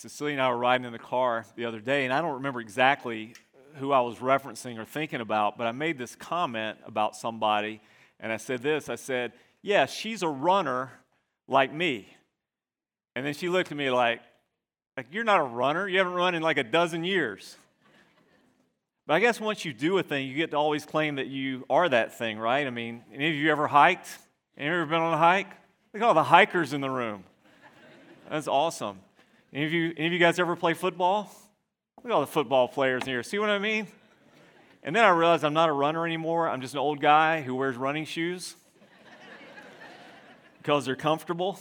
Cecilia and I were riding in the car the other day, and I don't remember exactly who I was referencing or thinking about, but I made this comment about somebody, and I said this I said, Yeah, she's a runner like me. And then she looked at me like, like You're not a runner. You haven't run in like a dozen years. But I guess once you do a thing, you get to always claim that you are that thing, right? I mean, any of you ever hiked? Any of you ever been on a hike? Look at all the hikers in the room. That's awesome. Any of you, any of you guys ever play football? Look at all the football players in here. See what I mean? And then I realized I'm not a runner anymore. I'm just an old guy who wears running shoes because they're comfortable.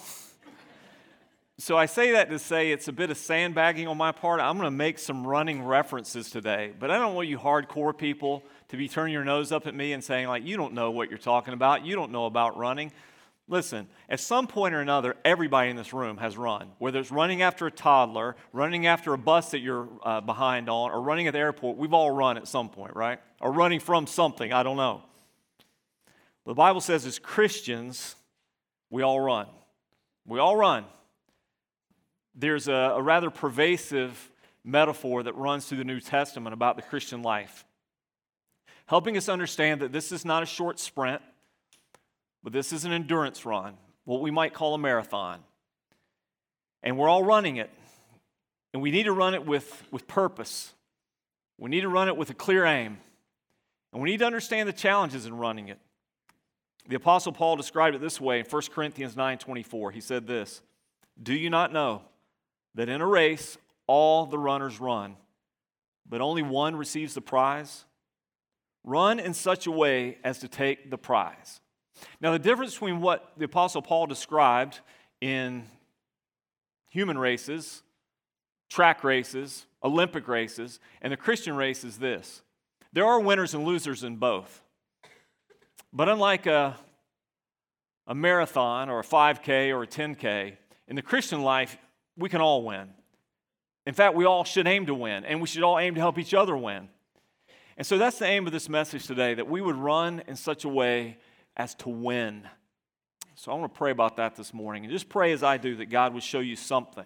So I say that to say it's a bit of sandbagging on my part. I'm going to make some running references today, but I don't want you hardcore people to be turning your nose up at me and saying, like, you don't know what you're talking about. You don't know about running. Listen, at some point or another, everybody in this room has run. Whether it's running after a toddler, running after a bus that you're uh, behind on, or running at the airport, we've all run at some point, right? Or running from something, I don't know. The Bible says as Christians, we all run. We all run. There's a, a rather pervasive metaphor that runs through the New Testament about the Christian life, helping us understand that this is not a short sprint but this is an endurance run, what we might call a marathon. And we're all running it. And we need to run it with, with purpose. We need to run it with a clear aim. And we need to understand the challenges in running it. The apostle Paul described it this way in 1 Corinthians 9:24. He said this, "Do you not know that in a race all the runners run, but only one receives the prize? Run in such a way as to take the prize." Now, the difference between what the Apostle Paul described in human races, track races, Olympic races, and the Christian race is this there are winners and losers in both. But unlike a, a marathon or a 5K or a 10K, in the Christian life, we can all win. In fact, we all should aim to win, and we should all aim to help each other win. And so that's the aim of this message today that we would run in such a way as to win. So I want to pray about that this morning. And just pray as I do that God would show you something.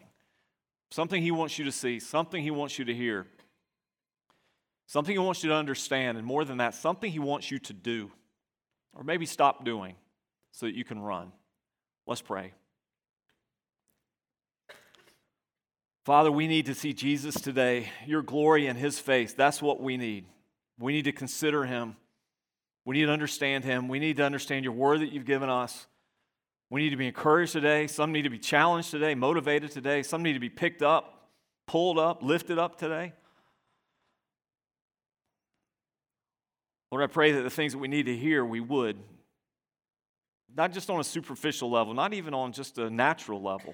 Something He wants you to see, something He wants you to hear, something He wants you to understand, and more than that, something He wants you to do, or maybe stop doing so that you can run. Let's pray. Father, we need to see Jesus today, your glory in His face. That's what we need. We need to consider Him. We need to understand Him. We need to understand your word that you've given us. We need to be encouraged today. Some need to be challenged today, motivated today. Some need to be picked up, pulled up, lifted up today. Lord, I pray that the things that we need to hear, we would. Not just on a superficial level, not even on just a natural level,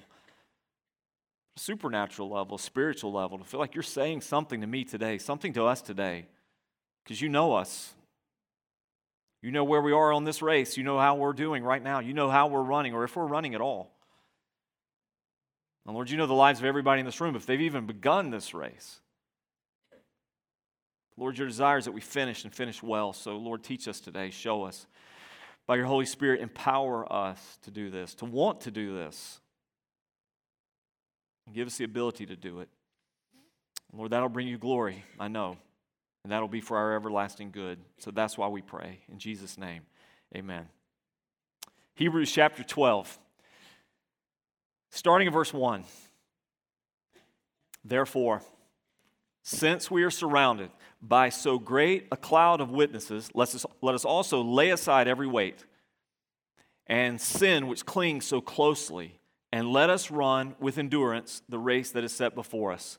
supernatural level, spiritual level, to feel like you're saying something to me today, something to us today, because you know us. You know where we are on this race. You know how we're doing right now. You know how we're running, or if we're running at all. And Lord, you know the lives of everybody in this room, if they've even begun this race. Lord, your desire is that we finish and finish well. So, Lord, teach us today. Show us. By your Holy Spirit, empower us to do this, to want to do this. And give us the ability to do it. Lord, that'll bring you glory, I know and that'll be for our everlasting good. So that's why we pray. In Jesus' name, amen. Hebrews chapter 12, starting in verse 1. Therefore, since we are surrounded by so great a cloud of witnesses, let us, let us also lay aside every weight and sin which clings so closely, and let us run with endurance the race that is set before us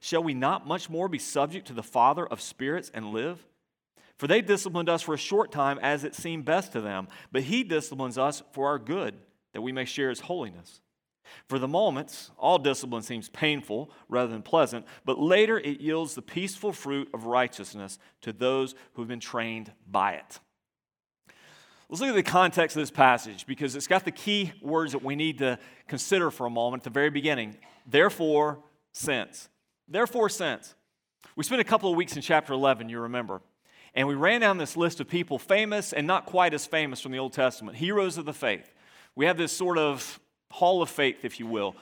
Shall we not much more be subject to the Father of spirits and live? For they disciplined us for a short time as it seemed best to them, but He disciplines us for our good, that we may share His holiness. For the moment, all discipline seems painful rather than pleasant, but later it yields the peaceful fruit of righteousness to those who have been trained by it. Let's look at the context of this passage because it's got the key words that we need to consider for a moment at the very beginning. Therefore, since. Therefore, since. We spent a couple of weeks in chapter 11, you remember. And we ran down this list of people famous and not quite as famous from the Old Testament, heroes of the faith. We have this sort of hall of faith, if you will,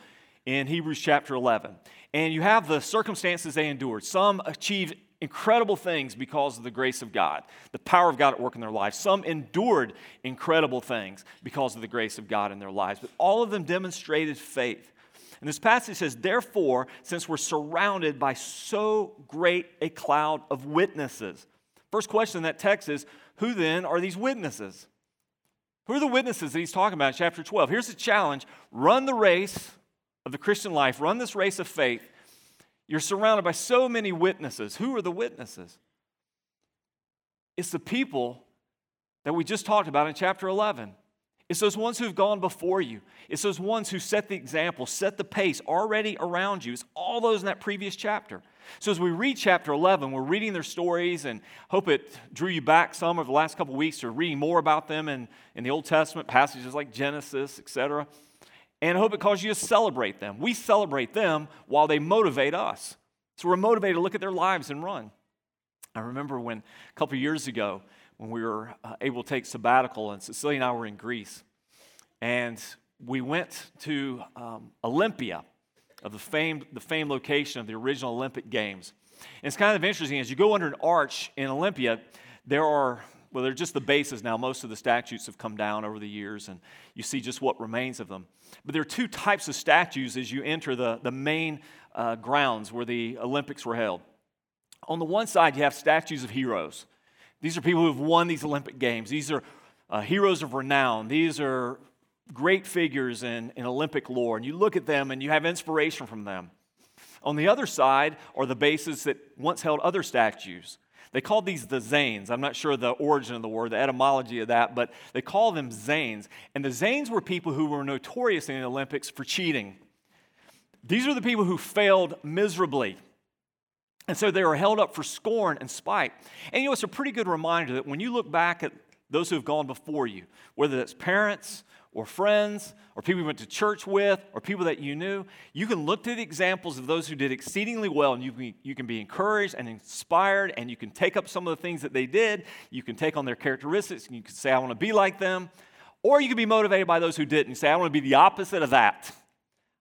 in Hebrews chapter 11. And you have the circumstances they endured. Some achieved incredible things because of the grace of God, the power of God at work in their lives. Some endured incredible things because of the grace of God in their lives. But all of them demonstrated faith. And this passage says, Therefore, since we're surrounded by so great a cloud of witnesses. First question in that text is, Who then are these witnesses? Who are the witnesses that he's talking about in chapter 12? Here's the challenge run the race of the Christian life, run this race of faith. You're surrounded by so many witnesses. Who are the witnesses? It's the people that we just talked about in chapter 11. It's those ones who've gone before you. It's those ones who set the example, set the pace already around you. It's all those in that previous chapter. So as we read chapter 11, we're reading their stories and hope it drew you back some over the last couple weeks to reading more about them in, in the Old Testament, passages like Genesis, etc. And I hope it caused you to celebrate them. We celebrate them while they motivate us. So we're motivated to look at their lives and run. I remember when a couple years ago, when we were uh, able to take sabbatical, and Cecilia and I were in Greece, and we went to um, Olympia of the famed, the famed location of the original Olympic Games. And it's kind of interesting as you go under an arch in Olympia, there are, well, they're just the bases now. Most of the statues have come down over the years, and you see just what remains of them. But there are two types of statues as you enter the, the main uh, grounds where the Olympics were held. On the one side, you have statues of heroes. These are people who have won these Olympic Games. These are uh, heroes of renown. These are great figures in, in Olympic lore, and you look at them and you have inspiration from them. On the other side are the bases that once held other statues. They called these the Zanes. I'm not sure the origin of the word, the etymology of that, but they call them Zanes. And the Zanes were people who were notorious in the Olympics for cheating. These are the people who failed miserably. And so they were held up for scorn and spite. And you know, it's a pretty good reminder that when you look back at those who have gone before you, whether that's parents or friends or people you went to church with or people that you knew, you can look to the examples of those who did exceedingly well and you can, you can be encouraged and inspired and you can take up some of the things that they did. You can take on their characteristics and you can say, I want to be like them. Or you can be motivated by those who didn't and say, I want to be the opposite of that.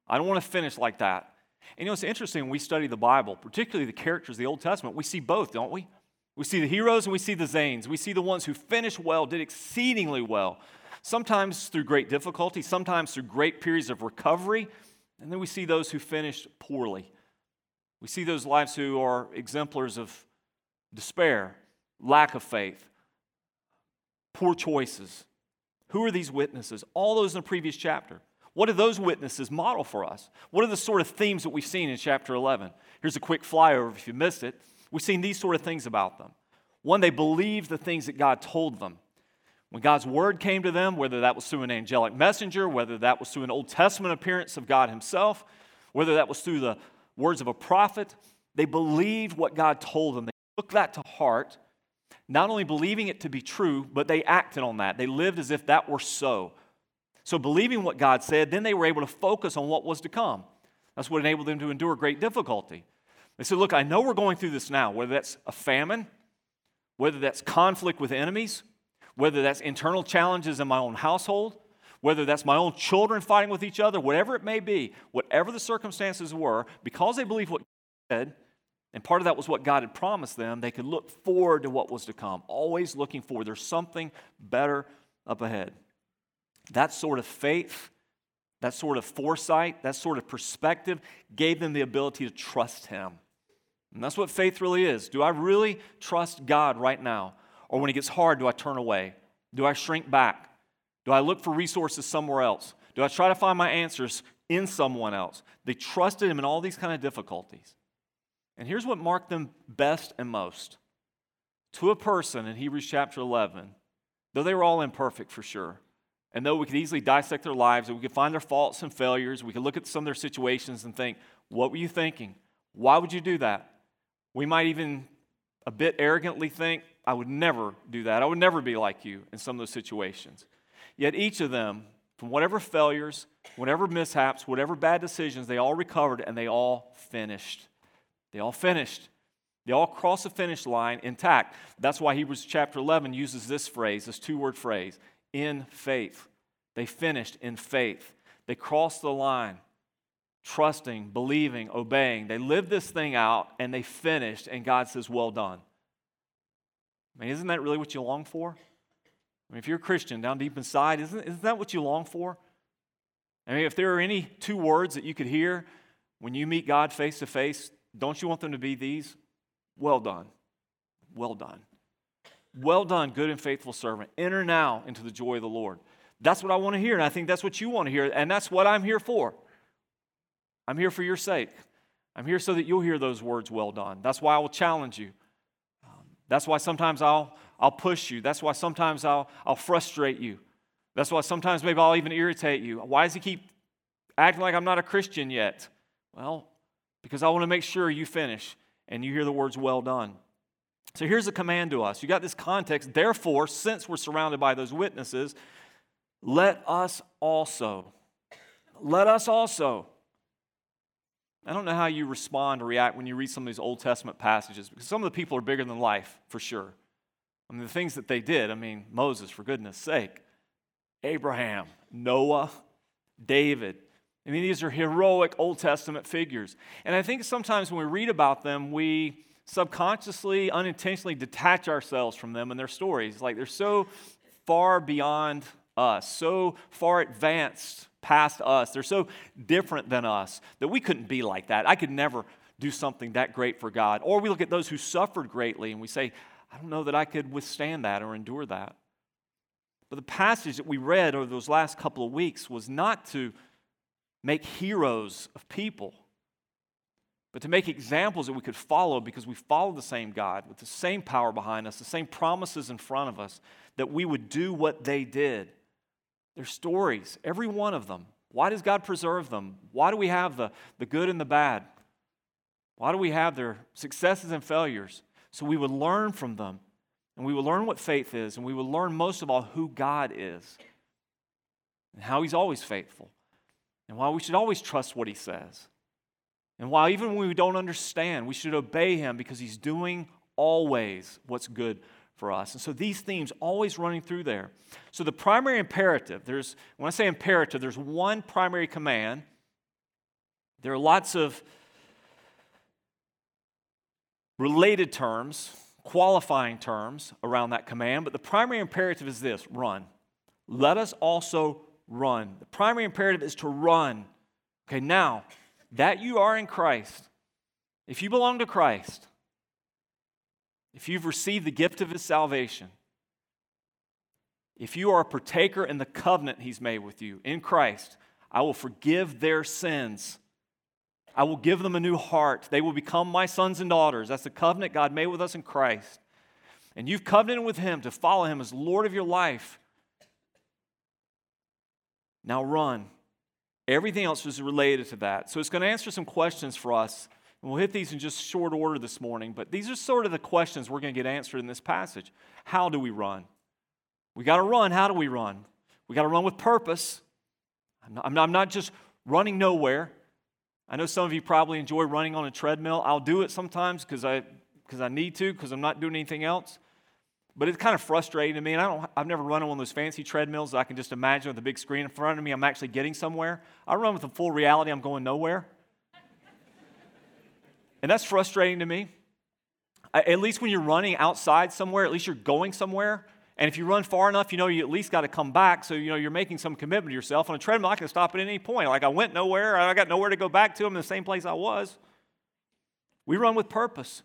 I don't want to finish like that. And you know, it's interesting when we study the Bible, particularly the characters of the Old Testament, we see both, don't we? We see the heroes and we see the Zanes. We see the ones who finished well, did exceedingly well sometimes through great difficulty, sometimes through great periods of recovery. And then we see those who finished poorly. We see those lives who are exemplars of despair, lack of faith, poor choices. Who are these witnesses? All those in the previous chapter. What do those witnesses model for us? What are the sort of themes that we've seen in chapter 11? Here's a quick flyover if you missed it. We've seen these sort of things about them. One, they believed the things that God told them. When God's word came to them, whether that was through an angelic messenger, whether that was through an Old Testament appearance of God Himself, whether that was through the words of a prophet, they believed what God told them. They took that to heart, not only believing it to be true, but they acted on that. They lived as if that were so. So, believing what God said, then they were able to focus on what was to come. That's what enabled them to endure great difficulty. They said, Look, I know we're going through this now, whether that's a famine, whether that's conflict with enemies, whether that's internal challenges in my own household, whether that's my own children fighting with each other, whatever it may be, whatever the circumstances were, because they believed what God said, and part of that was what God had promised them, they could look forward to what was to come, always looking forward. There's something better up ahead. That sort of faith, that sort of foresight, that sort of perspective gave them the ability to trust Him. And that's what faith really is. Do I really trust God right now? Or when it gets hard, do I turn away? Do I shrink back? Do I look for resources somewhere else? Do I try to find my answers in someone else? They trusted him in all these kind of difficulties. And here's what marked them best and most. To a person in Hebrews chapter 11, though they were all imperfect for sure, and though we could easily dissect their lives, and we could find their faults and failures, we could look at some of their situations and think, what were you thinking? Why would you do that? We might even a bit arrogantly think, I would never do that. I would never be like you in some of those situations. Yet each of them, from whatever failures, whatever mishaps, whatever bad decisions, they all recovered and they all finished. They all finished. They all crossed the finish line intact. That's why Hebrews chapter 11 uses this phrase, this two word phrase, in faith. They finished in faith. They crossed the line, trusting, believing, obeying. They lived this thing out and they finished, and God says, Well done. I mean, isn't that really what you long for? I mean, if you're a Christian down deep inside, isn't, isn't that what you long for? I mean, if there are any two words that you could hear when you meet God face to face, don't you want them to be these? Well done. Well done. Well done, good and faithful servant. Enter now into the joy of the Lord. That's what I want to hear, and I think that's what you want to hear, and that's what I'm here for. I'm here for your sake. I'm here so that you'll hear those words, well done. That's why I will challenge you. Um, that's why sometimes I'll, I'll push you. That's why sometimes I'll, I'll frustrate you. That's why sometimes maybe I'll even irritate you. Why does he keep acting like I'm not a Christian yet? Well, because I want to make sure you finish and you hear the words, well done. So here's a command to us. You got this context. Therefore, since we're surrounded by those witnesses, let us also, let us also. I don't know how you respond or react when you read some of these Old Testament passages because some of the people are bigger than life, for sure. I mean, the things that they did, I mean, Moses, for goodness sake, Abraham, Noah, David. I mean, these are heroic Old Testament figures. And I think sometimes when we read about them, we subconsciously, unintentionally detach ourselves from them and their stories. Like they're so far beyond us, so far advanced past us. They're so different than us that we couldn't be like that. I could never do something that great for God. Or we look at those who suffered greatly and we say, I don't know that I could withstand that or endure that. But the passage that we read over those last couple of weeks was not to make heroes of people but to make examples that we could follow because we follow the same God with the same power behind us, the same promises in front of us, that we would do what they did. Their stories, every one of them. Why does God preserve them? Why do we have the, the good and the bad? Why do we have their successes and failures? So we would learn from them, and we would learn what faith is, and we would learn most of all who God is, and how He's always faithful, and why we should always trust what He says. And while even when we don't understand, we should obey him because he's doing always what's good for us. And so these themes always running through there. So the primary imperative, there's when I say imperative, there's one primary command. There are lots of related terms, qualifying terms around that command, but the primary imperative is this run. Let us also run. The primary imperative is to run. Okay, now, that you are in Christ, if you belong to Christ, if you've received the gift of his salvation, if you are a partaker in the covenant he's made with you in Christ, I will forgive their sins. I will give them a new heart. They will become my sons and daughters. That's the covenant God made with us in Christ. And you've covenanted with him to follow him as Lord of your life. Now run. Everything else is related to that. So it's going to answer some questions for us. And we'll hit these in just short order this morning, but these are sort of the questions we're going to get answered in this passage. How do we run? We got to run. How do we run? We got to run with purpose. I'm not, I'm, not, I'm not just running nowhere. I know some of you probably enjoy running on a treadmill. I'll do it sometimes because I, because I need to, because I'm not doing anything else. But it's kind of frustrating to me. And I don't, I've never run on one of those fancy treadmills that I can just imagine with a big screen in front of me. I'm actually getting somewhere. I run with the full reality I'm going nowhere. and that's frustrating to me. At least when you're running outside somewhere, at least you're going somewhere. And if you run far enough, you know you at least got to come back. So, you know, you're making some commitment to yourself. On a treadmill, I can stop at any point. Like I went nowhere. I got nowhere to go back to. I'm in the same place I was. We run with purpose.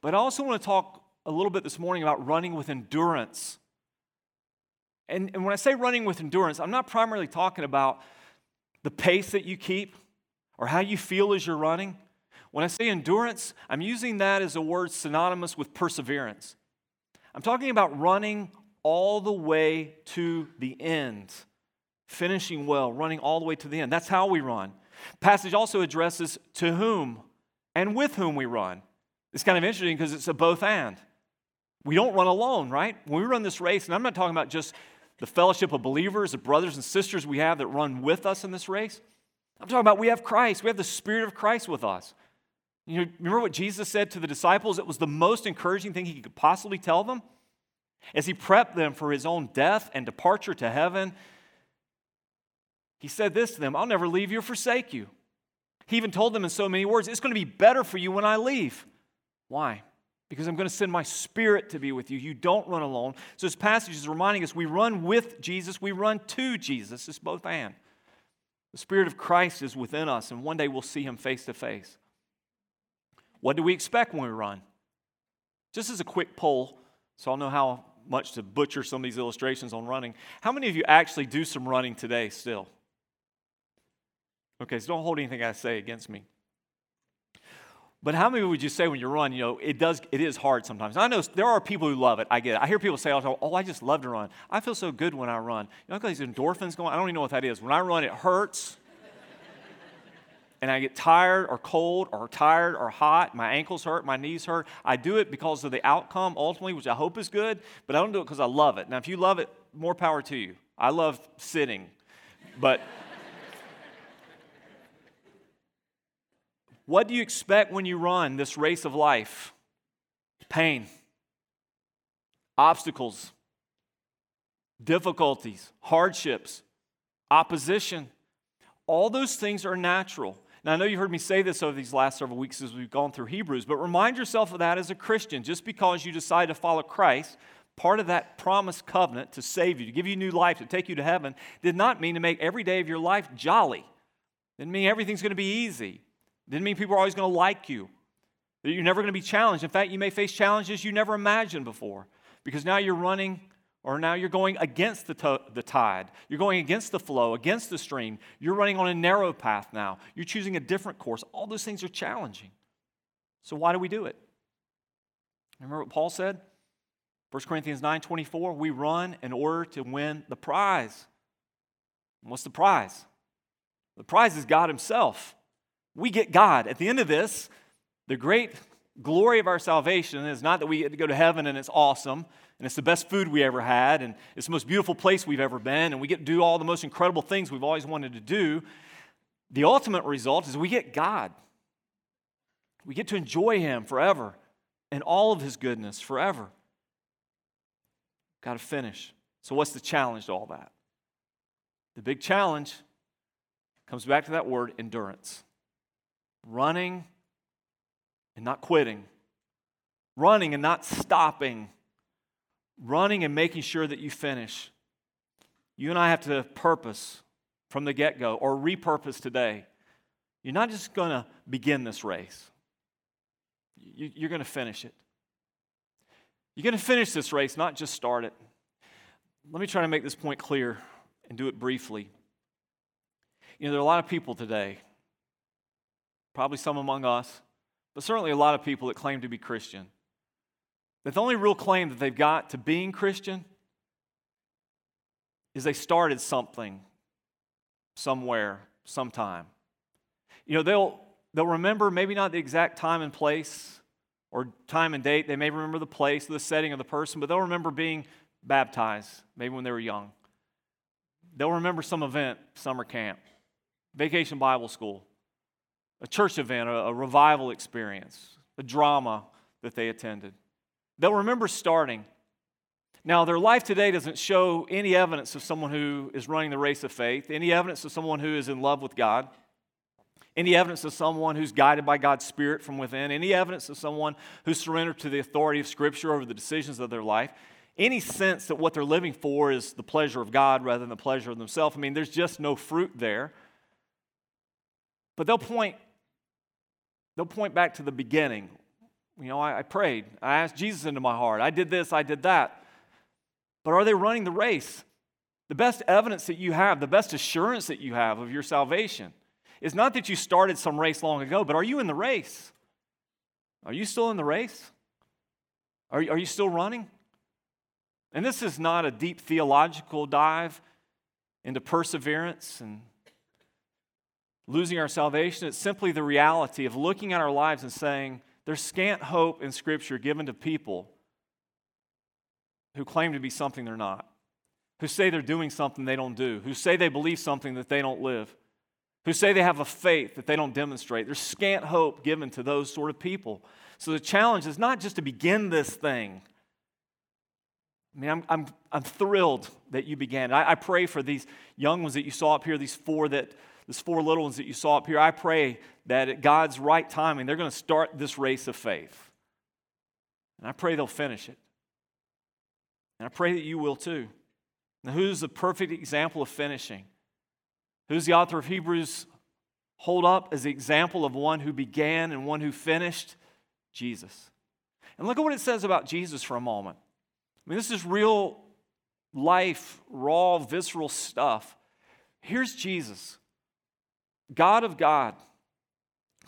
But I also want to talk a little bit this morning about running with endurance. And, and when I say running with endurance, I'm not primarily talking about the pace that you keep or how you feel as you're running. When I say endurance, I'm using that as a word synonymous with perseverance. I'm talking about running all the way to the end, finishing well, running all the way to the end. That's how we run. Passage also addresses to whom and with whom we run. It's kind of interesting because it's a both and. We don't run alone, right? When we run this race, and I'm not talking about just the fellowship of believers, the brothers and sisters we have that run with us in this race. I'm talking about we have Christ. We have the Spirit of Christ with us. You remember what Jesus said to the disciples? It was the most encouraging thing he could possibly tell them. As he prepped them for his own death and departure to heaven, he said this to them I'll never leave you or forsake you. He even told them in so many words, It's going to be better for you when I leave. Why? Because I'm going to send my spirit to be with you. You don't run alone. So this passage is reminding us we run with Jesus, we run to Jesus. It's both and. The Spirit of Christ is within us, and one day we'll see him face to face. What do we expect when we run? Just as a quick poll, so I'll know how much to butcher some of these illustrations on running. How many of you actually do some running today still? Okay, so don't hold anything I say against me. But how many would you say when you run, you know, it does it is hard sometimes. I know there are people who love it. I get it. I hear people say all the time, oh, I just love to run. I feel so good when I run. You know, these endorphins going, I don't even know what that is. When I run, it hurts. and I get tired or cold or tired or hot. My ankles hurt, my knees hurt. I do it because of the outcome ultimately, which I hope is good, but I don't do it because I love it. Now, if you love it, more power to you. I love sitting, but What do you expect when you run this race of life? Pain, obstacles, difficulties, hardships, opposition. All those things are natural. Now, I know you've heard me say this over these last several weeks as we've gone through Hebrews, but remind yourself of that as a Christian. Just because you decide to follow Christ, part of that promised covenant to save you, to give you new life, to take you to heaven, did not mean to make every day of your life jolly. Didn't mean everything's going to be easy. Didn't mean people are always going to like you. You're never going to be challenged. In fact, you may face challenges you never imagined before because now you're running or now you're going against the, the tide. You're going against the flow, against the stream. You're running on a narrow path now. You're choosing a different course. All those things are challenging. So why do we do it? Remember what Paul said? 1 Corinthians 9 24, we run in order to win the prize. And what's the prize? The prize is God Himself we get God. At the end of this, the great glory of our salvation is not that we get to go to heaven and it's awesome and it's the best food we ever had and it's the most beautiful place we've ever been and we get to do all the most incredible things we've always wanted to do. The ultimate result is we get God. We get to enjoy Him forever and all of His goodness forever. Got to finish. So, what's the challenge to all that? The big challenge comes back to that word endurance running and not quitting, running and not stopping, running and making sure that you finish. You and I have to purpose from the get go or repurpose today. You're not just going to begin this race, you're going to finish it. You're going to finish this race, not just start it. Let me try to make this point clear and do it briefly. You know, there are a lot of people today probably some among us, but certainly a lot of people that claim to be Christian. That the only real claim that they've got to being Christian is they started something somewhere, sometime. You know, they'll, they'll remember maybe not the exact time and place or time and date. They may remember the place, the setting of the person, but they'll remember being baptized, maybe when they were young. They'll remember some event, summer camp, vacation Bible school, a church event, a, a revival experience, a drama that they attended. They'll remember starting. Now, their life today doesn't show any evidence of someone who is running the race of faith, any evidence of someone who is in love with God, any evidence of someone who's guided by God's Spirit from within, any evidence of someone who's surrendered to the authority of Scripture over the decisions of their life, any sense that what they're living for is the pleasure of God rather than the pleasure of themselves. I mean, there's just no fruit there. But they'll point They'll point back to the beginning. You know, I, I prayed, I asked Jesus into my heart, I did this, I did that. But are they running the race? The best evidence that you have, the best assurance that you have of your salvation is not that you started some race long ago, but are you in the race? Are you still in the race? Are, are you still running? And this is not a deep theological dive into perseverance and losing our salvation. It's simply the reality of looking at our lives and saying, there's scant hope in Scripture given to people who claim to be something they're not, who say they're doing something they don't do, who say they believe something that they don't live, who say they have a faith that they don't demonstrate. There's scant hope given to those sort of people. So the challenge is not just to begin this thing. I mean, I'm, I'm, I'm thrilled that you began. I, I pray for these young ones that you saw up here, these four that these four little ones that you saw up here, I pray that at God's right timing, they're going to start this race of faith. And I pray they'll finish it. And I pray that you will too. Now, who's the perfect example of finishing? Who's the author of Hebrews hold up as the example of one who began and one who finished? Jesus. And look at what it says about Jesus for a moment. I mean, this is real life, raw, visceral stuff. Here's Jesus. God of God,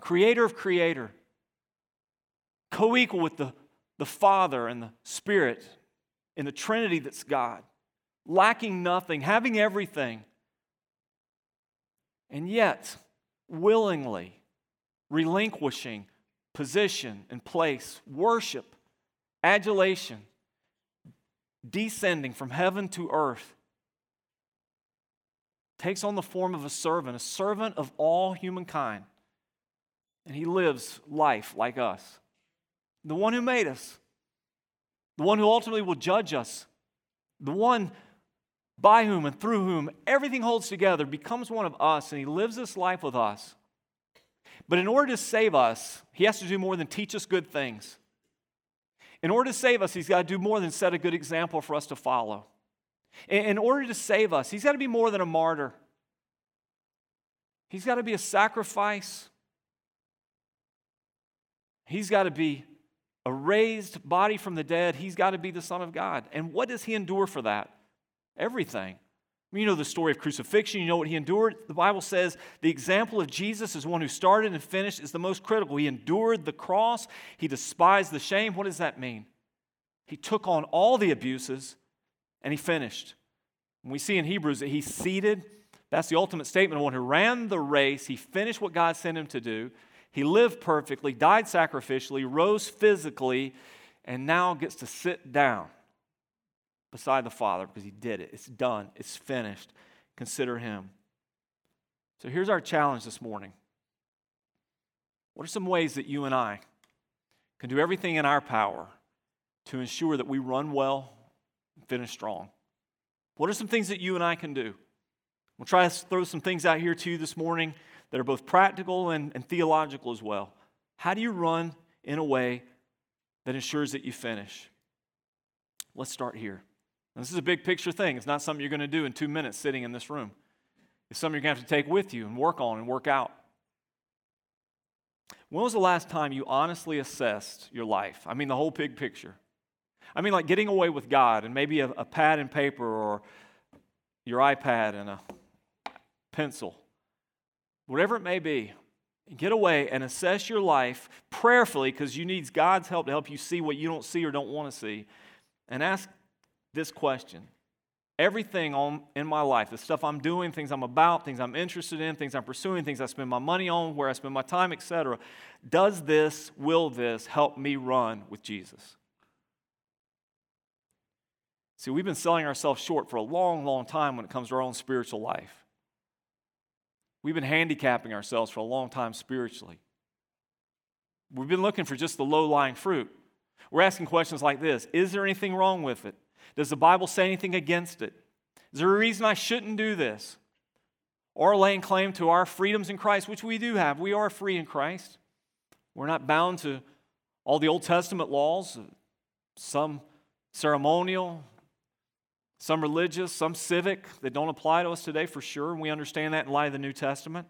creator of creator, co equal with the, the Father and the Spirit in the Trinity that's God, lacking nothing, having everything, and yet willingly relinquishing position and place, worship, adulation, descending from heaven to earth takes on the form of a servant, a servant of all humankind. And he lives life like us. The one who made us, the one who ultimately will judge us, the one by whom and through whom everything holds together becomes one of us, and he lives this life with us. But in order to save us, he has to do more than teach us good things. In order to save us, he's got to do more than set a good example for us to follow. In order to save us, he's got to be more than a martyr. He's got to be a sacrifice. He's got to be a raised body from the dead. He's got to be the Son of God. And what does he endure for that? Everything. You know the story of crucifixion. You know what he endured. The Bible says the example of Jesus as one who started and finished is the most critical. He endured the cross, he despised the shame. What does that mean? He took on all the abuses and he finished. And we see in Hebrews that he seated. That's the ultimate statement of one who ran the race. He finished what God sent him to do. He lived perfectly, died sacrificially, rose physically, and now gets to sit down beside the Father because he did it. It's done, it's finished. Consider him. So here's our challenge this morning. What are some ways that you and I can do everything in our power to ensure that we run well, finish strong. What are some things that you and I can do? We'll try to throw some things out here to you this morning that are both practical and, and theological as well. How do you run in a way that ensures that you finish? Let's start here. Now, this is a big picture thing. It's not something you're going to do in two minutes sitting in this room. It's something you're going to have to take with you and work on and work out. When was the last time you honestly assessed your life? I mean, the whole big picture. I mean, like getting away with God and maybe a, a pad and paper or your iPad and a pencil, whatever it may be. Get away and assess your life prayerfully because you need God's help to help you see what you don't see or don't want to see. And ask this question Everything on, in my life, the stuff I'm doing, things I'm about, things I'm interested in, things I'm pursuing, things I spend my money on, where I spend my time, etc., does this, will this help me run with Jesus? See, we've been selling ourselves short for a long, long time when it comes to our own spiritual life. We've been handicapping ourselves for a long time spiritually. We've been looking for just the low lying fruit. We're asking questions like this Is there anything wrong with it? Does the Bible say anything against it? Is there a reason I shouldn't do this? Or laying claim to our freedoms in Christ, which we do have. We are free in Christ. We're not bound to all the Old Testament laws, some ceremonial, some religious, some civic that don't apply to us today for sure, and we understand that in light of the New Testament.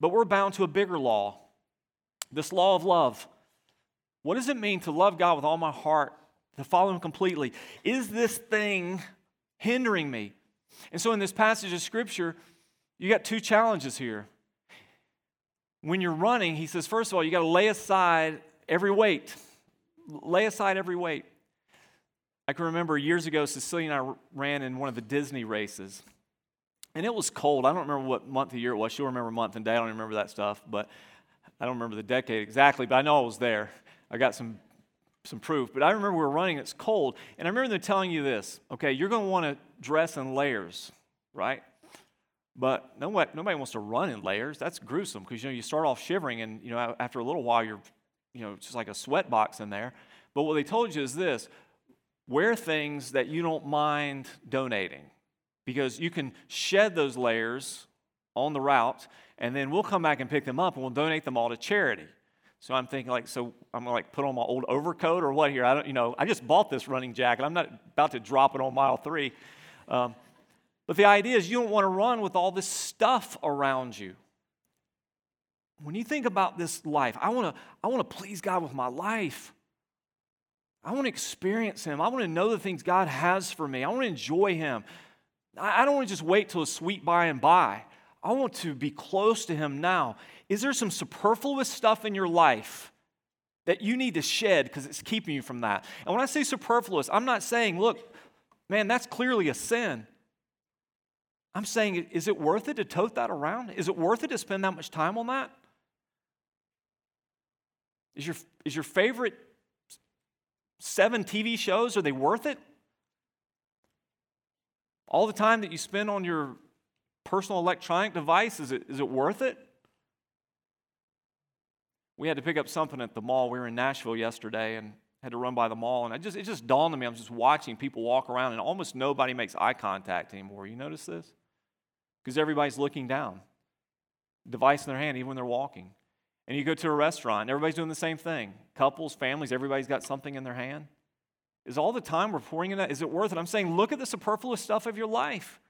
But we're bound to a bigger law This law of love. What does it mean to love God with all my heart, to follow Him completely? Is this thing hindering me? And so, in this passage of Scripture, you got two challenges here. When you're running, he says, first of all, you got to lay aside every weight. Lay aside every weight. I can remember years ago, Cecilia and I ran in one of the Disney races. And it was cold. I don't remember what month of year it was. She'll remember month and day. I don't remember that stuff, but I don't remember the decade exactly, but I know I was there. I got some, some proof. But I remember we were running, it's cold. And I remember them telling you this okay, you're going to want to dress in layers, right? But nobody, nobody wants to run in layers. That's gruesome because you know you start off shivering, and you know after a little while you're, you know, just like a sweat box in there. But what they told you is this: wear things that you don't mind donating, because you can shed those layers on the route, and then we'll come back and pick them up, and we'll donate them all to charity. So I'm thinking like, so I'm gonna like put on my old overcoat or what here? I don't, you know, I just bought this running jacket. I'm not about to drop it on mile three. Um, but the idea is you don't want to run with all this stuff around you. When you think about this life, I want to I want to please God with my life. I want to experience Him. I want to know the things God has for me. I want to enjoy Him. I don't want to just wait till a sweet by and by. I want to be close to Him now. Is there some superfluous stuff in your life that you need to shed because it's keeping you from that? And when I say superfluous, I'm not saying, look, man, that's clearly a sin. I'm saying, is it worth it to tote that around? Is it worth it to spend that much time on that? Is your, is your favorite seven TV shows, are they worth it? All the time that you spend on your personal electronic device, is it, is it worth it? We had to pick up something at the mall. We were in Nashville yesterday and had to run by the mall. And I just, it just dawned on me, I'm just watching people walk around, and almost nobody makes eye contact anymore. You notice this? because everybody's looking down, device in their hand, even when they're walking. And you go to a restaurant, everybody's doing the same thing. Couples, families, everybody's got something in their hand. Is all the time we're pouring in that? Is it worth it? I'm saying, look at the superfluous stuff of your life.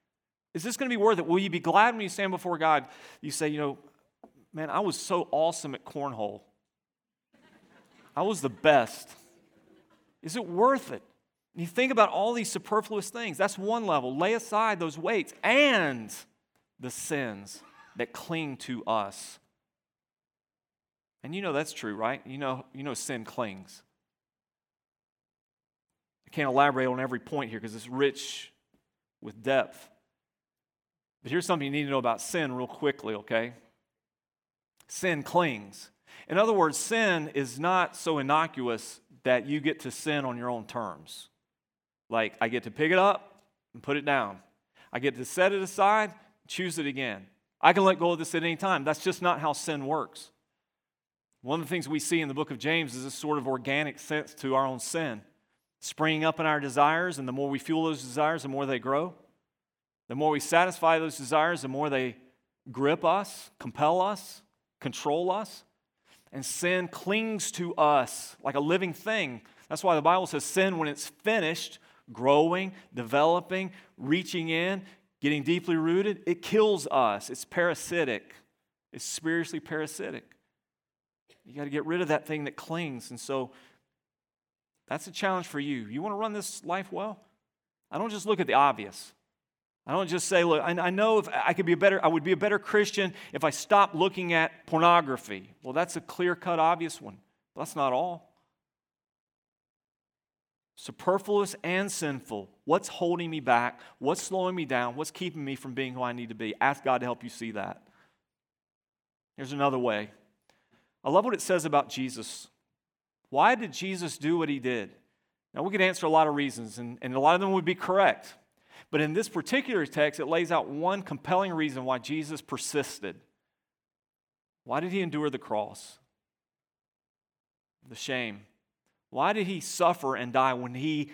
Is this going to be worth it? Will you be glad when you stand before God? You say, you know, man, I was so awesome at cornhole. I was the best. Is it worth it? And you think about all these superfluous things. That's one level. Lay aside those weights and the sins that cling to us. And you know that's true, right? You know, you know sin clings. I can't elaborate on every point here because it's rich with depth. But here's something you need to know about sin, real quickly, okay? Sin clings. In other words, sin is not so innocuous that you get to sin on your own terms. Like, I get to pick it up and put it down. I get to set it aside choose it again. I can let go of this at any time. That's just not how sin works. One of the things we see in the book of James is this sort of organic sense to our own sin, springing up in our desires, and the more we fuel those desires, the more they grow. The more we satisfy those desires, the more they grip us, compel us, control us. And sin clings to us like a living thing. That's why the Bible says sin, when it's finished, growing, developing, reaching in, getting deeply rooted, it kills us. It's parasitic, it's spiritually parasitic. You got to get rid of that thing that clings. And so that's a challenge for you. You want to run this life well? I don't just look at the obvious. I don't just say, look, I, know if I could be a better, I would be a better Christian if I stopped looking at pornography. Well, that's a clear cut, obvious one. But that's not all superfluous and sinful. What's holding me back? What's slowing me down? What's keeping me from being who I need to be? Ask God to help you see that. Here's another way. I love what it says about Jesus. Why did Jesus do what he did? Now, we could answer a lot of reasons, and, and a lot of them would be correct. But in this particular text, it lays out one compelling reason why Jesus persisted. Why did he endure the cross? The shame, why did he suffer and die when he,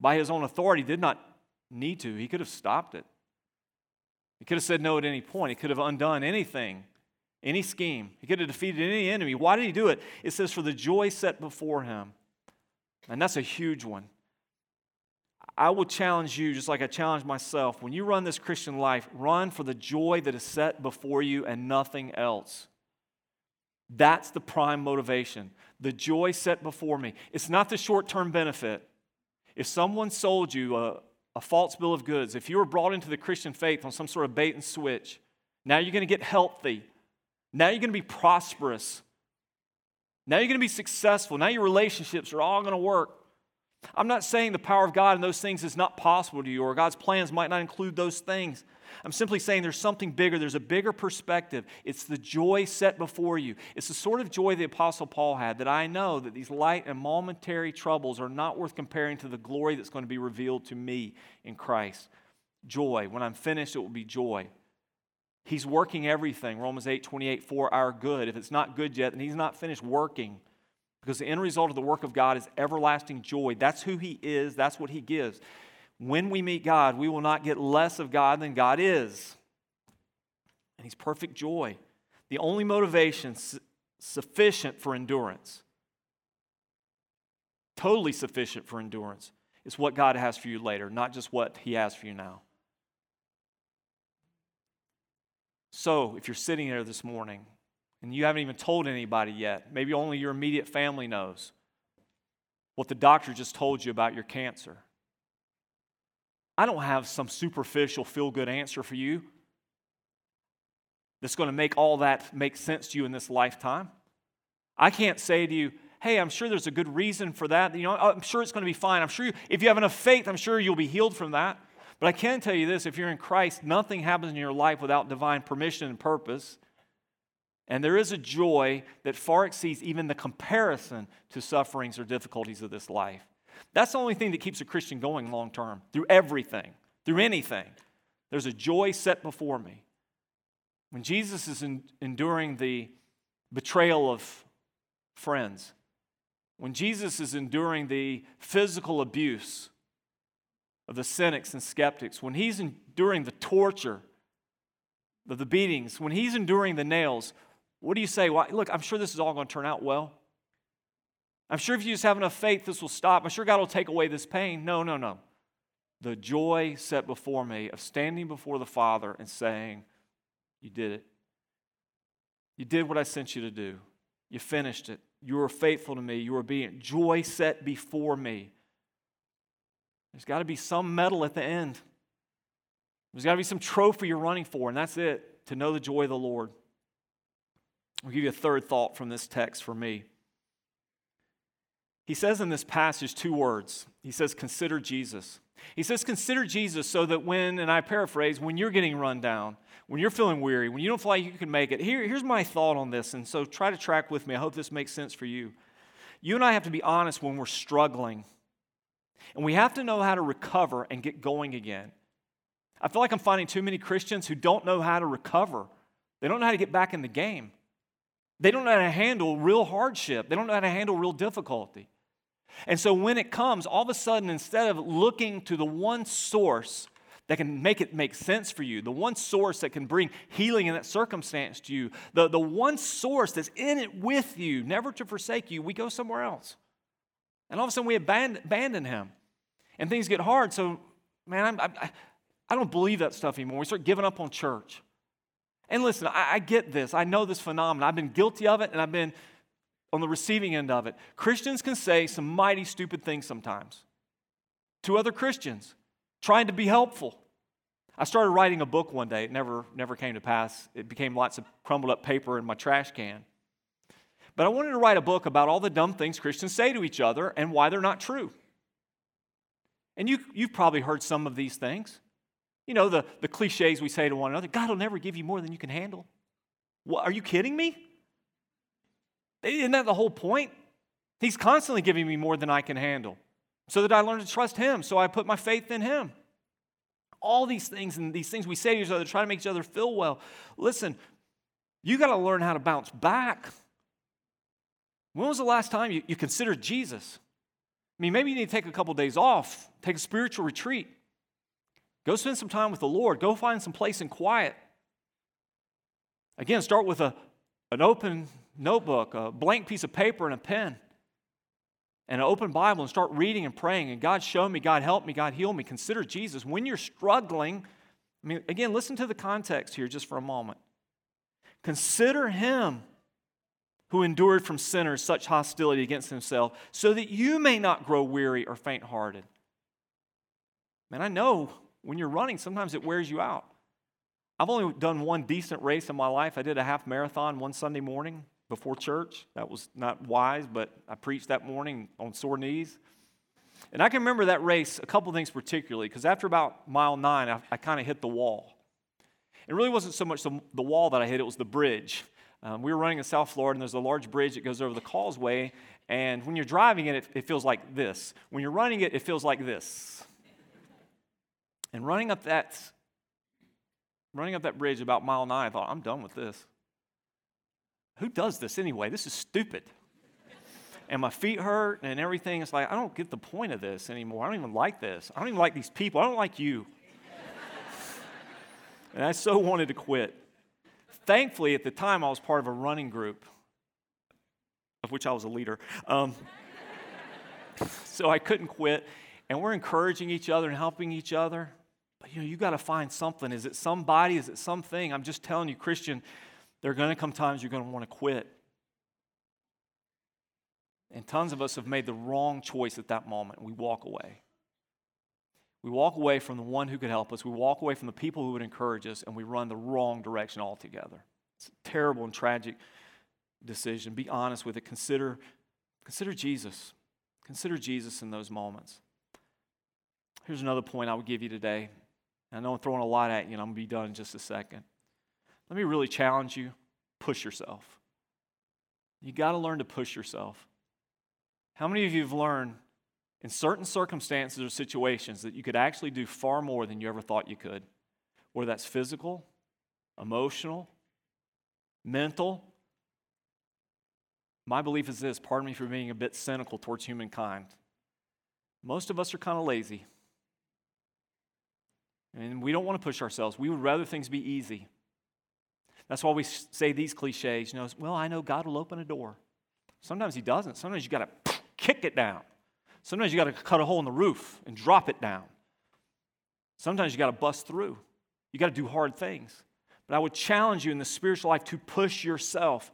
by his own authority, did not need to? He could have stopped it. He could have said no at any point. He could have undone anything, any scheme. He could have defeated any enemy. Why did he do it? It says, for the joy set before him. And that's a huge one. I will challenge you, just like I challenge myself, when you run this Christian life, run for the joy that is set before you and nothing else. That's the prime motivation. The joy set before me. It's not the short term benefit. If someone sold you a, a false bill of goods, if you were brought into the Christian faith on some sort of bait and switch, now you're going to get healthy. Now you're going to be prosperous. Now you're going to be successful. Now your relationships are all going to work. I'm not saying the power of God and those things is not possible to you or God's plans might not include those things. I'm simply saying there's something bigger, there's a bigger perspective. It's the joy set before you. It's the sort of joy the Apostle Paul had that I know that these light and momentary troubles are not worth comparing to the glory that's going to be revealed to me in Christ. Joy. When I'm finished, it will be joy. He's working everything, Romans 8 28, for our good. If it's not good yet, then he's not finished working. Because the end result of the work of God is everlasting joy. That's who He is, that's what He gives. When we meet God, we will not get less of God than God is. And He's perfect joy. The only motivation su- sufficient for endurance, totally sufficient for endurance, is what God has for you later, not just what He has for you now. So, if you're sitting there this morning and you haven't even told anybody yet, maybe only your immediate family knows what the doctor just told you about your cancer. I don't have some superficial feel good answer for you that's going to make all that make sense to you in this lifetime. I can't say to you, hey, I'm sure there's a good reason for that. You know, I'm sure it's going to be fine. I'm sure you, if you have enough faith, I'm sure you'll be healed from that. But I can tell you this if you're in Christ, nothing happens in your life without divine permission and purpose. And there is a joy that far exceeds even the comparison to sufferings or difficulties of this life. That's the only thing that keeps a Christian going long term, through everything, through anything. There's a joy set before me. When Jesus is in, enduring the betrayal of friends, when Jesus is enduring the physical abuse of the cynics and skeptics, when he's enduring the torture of the beatings, when he's enduring the nails, what do you say? Well, look, I'm sure this is all going to turn out well. I'm sure if you just have enough faith, this will stop. I'm sure God will take away this pain. No, no, no. The joy set before me of standing before the Father and saying, You did it. You did what I sent you to do. You finished it. You were faithful to me. You were obedient. Joy set before me. There's got to be some medal at the end. There's got to be some trophy you're running for, and that's it to know the joy of the Lord. I'll give you a third thought from this text for me. He says in this passage two words. He says, Consider Jesus. He says, Consider Jesus so that when, and I paraphrase, when you're getting run down, when you're feeling weary, when you don't feel like you can make it, here, here's my thought on this. And so try to track with me. I hope this makes sense for you. You and I have to be honest when we're struggling. And we have to know how to recover and get going again. I feel like I'm finding too many Christians who don't know how to recover, they don't know how to get back in the game. They don't know how to handle real hardship. They don't know how to handle real difficulty. And so when it comes, all of a sudden, instead of looking to the one source that can make it make sense for you, the one source that can bring healing in that circumstance to you, the, the one source that's in it with you, never to forsake you, we go somewhere else. And all of a sudden we abandon, abandon him. And things get hard. So, man, I, I, I don't believe that stuff anymore. We start giving up on church. And listen, I, I get this. I know this phenomenon. I've been guilty of it and I've been on the receiving end of it. Christians can say some mighty stupid things sometimes to other Christians, trying to be helpful. I started writing a book one day. It never, never came to pass. It became lots of crumbled up paper in my trash can. But I wanted to write a book about all the dumb things Christians say to each other and why they're not true. And you, you've probably heard some of these things. You know, the, the cliches we say to one another God will never give you more than you can handle. What, are you kidding me? Isn't that the whole point? He's constantly giving me more than I can handle so that I learn to trust Him, so I put my faith in Him. All these things and these things we say to each other, try to make each other feel well. Listen, you got to learn how to bounce back. When was the last time you, you considered Jesus? I mean, maybe you need to take a couple days off, take a spiritual retreat. Go spend some time with the Lord. Go find some place in quiet. Again, start with a, an open notebook, a blank piece of paper, and a pen, and an open Bible, and start reading and praying. And God, show me, God, help me, God, heal me. Consider Jesus. When you're struggling, I mean, again, listen to the context here just for a moment. Consider Him who endured from sinners such hostility against himself, so that you may not grow weary or faint hearted. Man, I know when you're running, sometimes it wears you out. I've only done one decent race in my life. I did a half marathon one Sunday morning before church. That was not wise, but I preached that morning on sore knees. And I can remember that race, a couple things particularly, because after about mile nine, I, I kind of hit the wall. It really wasn't so much the, the, wall that I hit, it was the bridge. Um, we were running in South Florida, and there's a large bridge that goes over the causeway. And when you're driving it, it, it feels like this. When you're running it, it feels like this. And running up that, running up that bridge about mile nine, I thought, I'm done with this. Who does this anyway? This is stupid. and my feet hurt and everything. It's like, I don't get the point of this anymore. I don't even like this. I don't even like these people. I don't like you. and I so wanted to quit. Thankfully, at the time, I was part of a running group, of which I was a leader. Um, so I couldn't quit. And we're encouraging each other and helping each other. But you know, you got to find something. Is it somebody? Is it something? I'm just telling you, Christian, there are going to come times you're going to want to quit. And tons of us have made the wrong choice at that moment. We walk away. We walk away from the one who could help us. We walk away from the people who would encourage us, and we run the wrong direction altogether. It's a terrible and tragic decision. Be honest with it. Consider, consider Jesus. Consider Jesus in those moments. Here's another point I would give you today. I know I'm throwing a lot at you, and I'm going to be done in just a second. Let me really challenge you push yourself. You got to learn to push yourself. How many of you have learned in certain circumstances or situations that you could actually do far more than you ever thought you could? Whether that's physical, emotional, mental. My belief is this pardon me for being a bit cynical towards humankind. Most of us are kind of lazy. And we don't want to push ourselves. We would rather things be easy. That's why we say these cliches. You know, well, I know God will open a door. Sometimes He doesn't. Sometimes you got to kick it down. Sometimes you got to cut a hole in the roof and drop it down. Sometimes you got to bust through. You got to do hard things. But I would challenge you in the spiritual life to push yourself.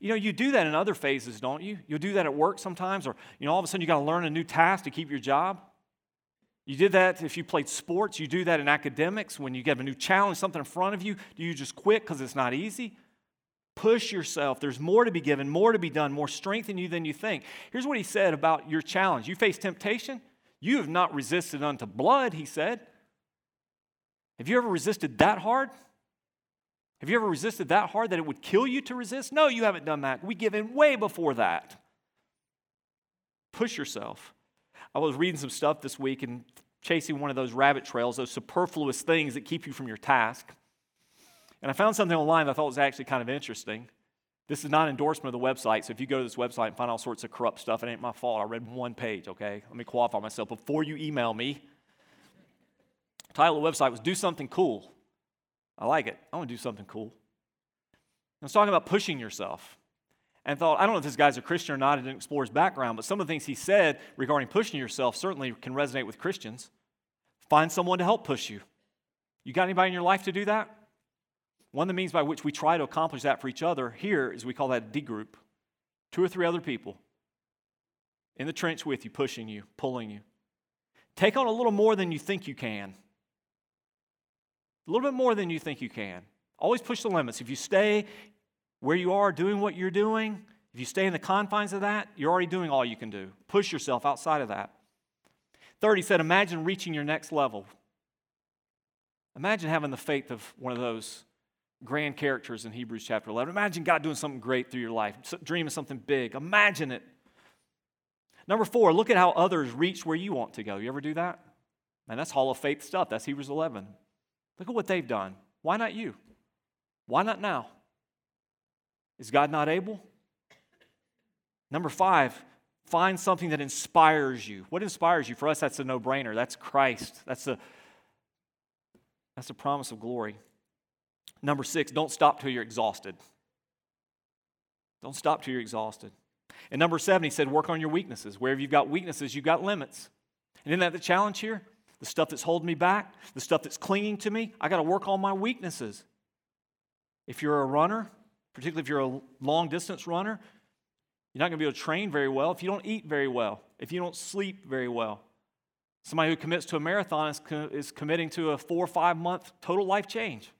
You know, you do that in other phases, don't you? You'll do that at work sometimes, or you know, all of a sudden you got to learn a new task to keep your job. You did that if you played sports. You do that in academics. When you get a new challenge, something in front of you, do you just quit because it's not easy? Push yourself. There's more to be given, more to be done, more strength in you than you think. Here's what he said about your challenge You face temptation. You have not resisted unto blood, he said. Have you ever resisted that hard? Have you ever resisted that hard that it would kill you to resist? No, you haven't done that. We give in way before that. Push yourself. I was reading some stuff this week and chasing one of those rabbit trails, those superfluous things that keep you from your task. And I found something online that I thought was actually kind of interesting. This is not endorsement of the website, so if you go to this website and find all sorts of corrupt stuff, it ain't my fault. I read one page, okay? Let me qualify myself. Before you email me, the title of the website was Do Something Cool. I like it. I want to do something cool. I was talking about pushing yourself and thought, I don't know if this guy's a Christian or not. I didn't explore his background, but some of the things he said regarding pushing yourself certainly can resonate with Christians. Find someone to help push you. You got anybody in your life to do that? One of the means by which we try to accomplish that for each other here is we call that a D group. Two or three other people in the trench with you, pushing you, pulling you. Take on a little more than you think you can. A little bit more than you think you can. Always push the limits. If you stay where you are doing what you're doing, if you stay in the confines of that, you're already doing all you can do. Push yourself outside of that. Third, he said, imagine reaching your next level. Imagine having the faith of one of those grand characters in Hebrews chapter 11. Imagine God doing something great through your life. Dream of something big. Imagine it. Number four, look at how others reach where you want to go. You ever do that? Man, that's Hall of Faith stuff. That's Hebrews 11. Look at what they've done. Why not you? Why not now? Is God not able? Number five, find something that inspires you. What inspires you? For us, that's a no brainer. That's Christ. That's the, that's a promise of glory. Number six, don't stop till you're exhausted. Don't stop till you're exhausted. And number seven, he said, work on your weaknesses. Wherever you've got weaknesses, you've got limits. And isn't that the challenge here? The stuff that's holding me back, the stuff that's clinging to me, I got to work on my weaknesses. If you're a runner, particularly if you're a long distance runner, You're not going to be able to train very well if you don't eat very well, if you don't sleep very well. Somebody who commits to a marathon is, co- is committing to a four or five month total life change.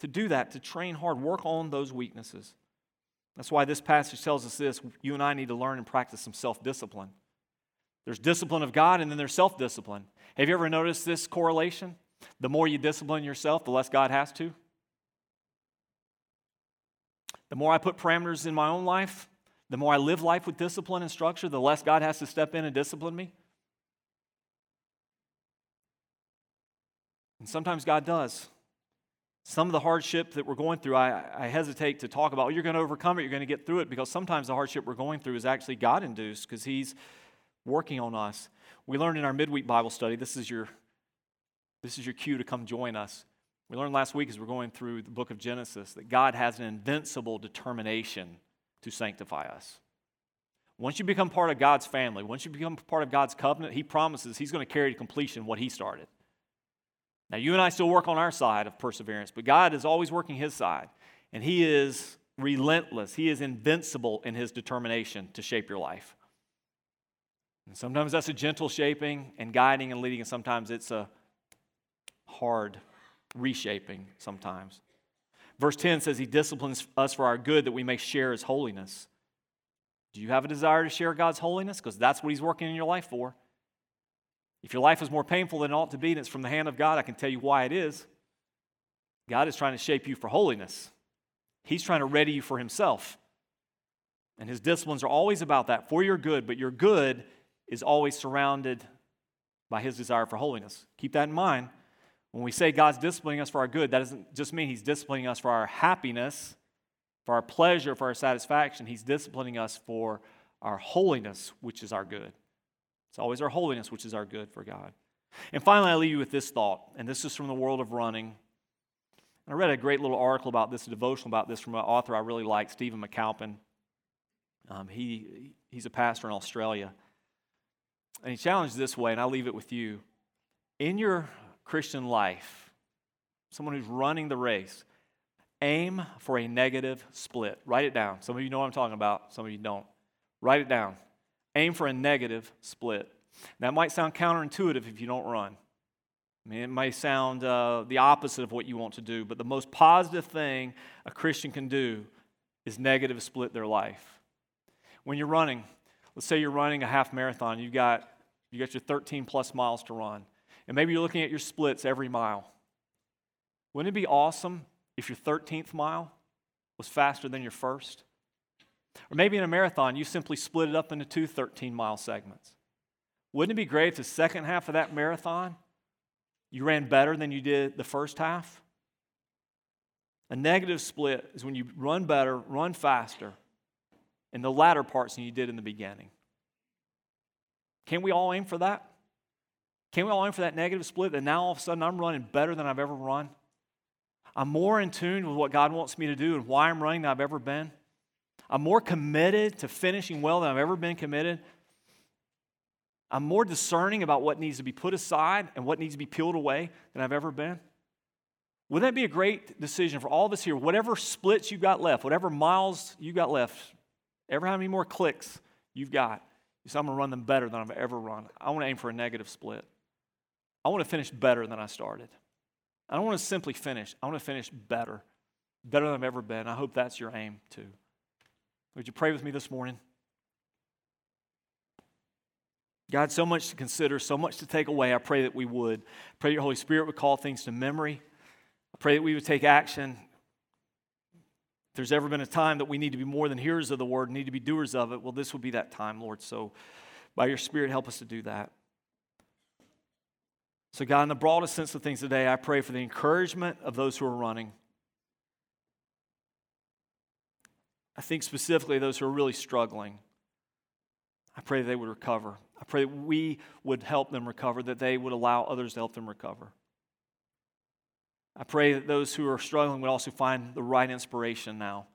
To do that, to train hard, work on those weaknesses. That's why this passage tells us this you and I need to learn and practice some self discipline. There's discipline of God, and then there's self discipline. Have you ever noticed this correlation? The more you discipline yourself, the less God has to. The more I put parameters in my own life, the more I live life with discipline and structure, the less God has to step in and discipline me. And sometimes God does. Some of the hardship that we're going through, I, I hesitate to talk about. Oh, you're going to overcome it, you're going to get through it, because sometimes the hardship we're going through is actually God induced because He's working on us. We learned in our midweek Bible study, this is your this is your cue to come join us. We learned last week as we're going through the book of Genesis that God has an invincible determination to sanctify us. Once you become part of God's family, once you become part of God's covenant, He promises He's going to carry to completion what He started. Now, you and I still work on our side of perseverance, but God is always working His side, and He is relentless. He is invincible in His determination to shape your life. And sometimes that's a gentle shaping and guiding and leading, and sometimes it's a hard reshaping sometimes. Verse 10 says, He disciplines us for our good that we may share His holiness. Do you have a desire to share God's holiness? Because that's what He's working in your life for. If your life is more painful than it ought to be and it's from the hand of God, I can tell you why it is. God is trying to shape you for holiness, He's trying to ready you for Himself. And His disciplines are always about that for your good, but your good is always surrounded by His desire for holiness. Keep that in mind. When we say God's disciplining us for our good, that doesn't just mean He's disciplining us for our happiness, for our pleasure, for our satisfaction. He's disciplining us for our holiness, which is our good. It's always our holiness, which is our good for God. And finally, I leave you with this thought, and this is from the world of running. I read a great little article about this, a devotional about this from an author I really like, Stephen McAlpin. Um, he, he's a pastor in Australia. And he challenged this way, and I'll leave it with you. In your Christian life, someone who's running the race, aim for a negative split. Write it down. Some of you know what I'm talking about, some of you don't. Write it down. Aim for a negative split. That might sound counterintuitive if you don't run. I mean, it may sound uh, the opposite of what you want to do, but the most positive thing a Christian can do is negative split their life. When you're running, let's say you're running a half marathon, you got you got your 13 plus miles to run, and maybe you're looking at your splits every mile. Wouldn't it be awesome if your 13th mile was faster than your first? Or maybe in a marathon, you simply split it up into two 13 mile segments. Wouldn't it be great if the second half of that marathon you ran better than you did the first half? A negative split is when you run better, run faster in the latter parts than you did in the beginning. Can't we all aim for that? Can't we all aim for that negative split that now all of a sudden I'm running better than I've ever run? I'm more in tune with what God wants me to do and why I'm running than I've ever been. I'm more committed to finishing well than I've ever been committed. I'm more discerning about what needs to be put aside and what needs to be peeled away than I've ever been. Wouldn't that be a great decision for all of us here? Whatever splits you've got left, whatever miles you've got left, ever how many more clicks you've got, you say, I'm going to run them better than I've ever run. I want to aim for a negative split. I want to finish better than I started. I don't want to simply finish. I want to finish better, better than I've ever been. I hope that's your aim too. Would you pray with me this morning? God, so much to consider, so much to take away. I pray that we would. I pray your Holy Spirit would call things to memory. I pray that we would take action. If there's ever been a time that we need to be more than hearers of the word, need to be doers of it, well, this would be that time, Lord. So by your Spirit, help us to do that. So, God, in the broadest sense of things today, I pray for the encouragement of those who are running. I think specifically those who are really struggling. I pray they would recover. I pray we would help them recover, that they would allow others to help them recover. I pray that those who are struggling would also find the right inspiration now.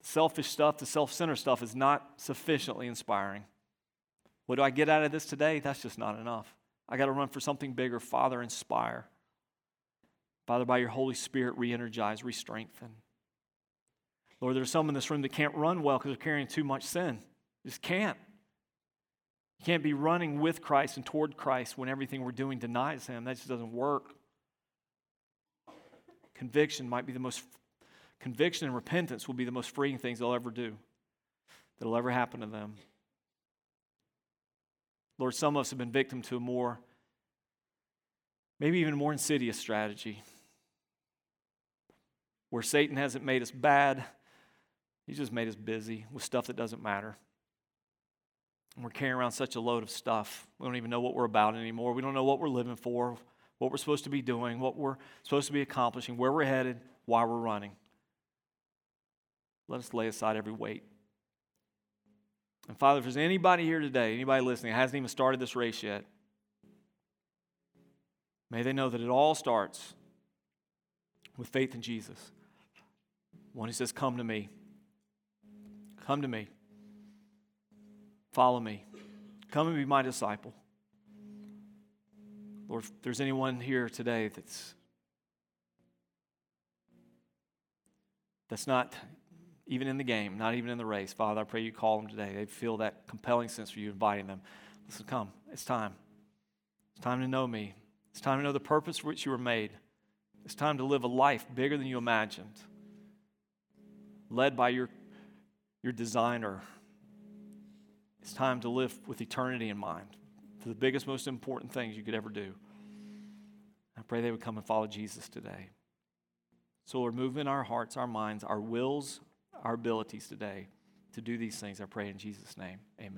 The selfish stuff, the self centered stuff is not sufficiently inspiring. What do I get out of this today? That's just not enough. I got to run for something bigger. Father, inspire. Father, by your Holy Spirit, re energize, re strengthen. Lord, there's some in this room that can't run well because they're carrying too much sin. Just can't. You can't be running with Christ and toward Christ when everything we're doing denies Him. That just doesn't work. Conviction might be the most, conviction and repentance will be the most freeing things they'll ever do, that'll ever happen to them. Lord, some of us have been victim to a more, maybe even more insidious strategy where Satan hasn't made us bad, he's just made us busy with stuff that doesn't matter. And we're carrying around such a load of stuff. We don't even know what we're about anymore. We don't know what we're living for, what we're supposed to be doing, what we're supposed to be accomplishing, where we're headed, why we're running. Let us lay aside every weight. And Father, if there's anybody here today, anybody listening, hasn't even started this race yet, may they know that it all starts with faith in Jesus. One who says, Come to me. Come to me. Follow me. Come and be my disciple. Lord, if there's anyone here today that's that's not even in the game, not even in the race, Father, I pray you call them today. They feel that compelling sense for you inviting them. Listen, come. It's time. It's time to know me. It's time to know the purpose for which you were made. It's time to live a life bigger than you imagined, led by your, your designer, it's time to live with eternity in mind for the biggest, most important things you could ever do. I pray they would come and follow Jesus today. So, Lord, move in our hearts, our minds, our wills, our abilities today to do these things. I pray in Jesus' name. Amen.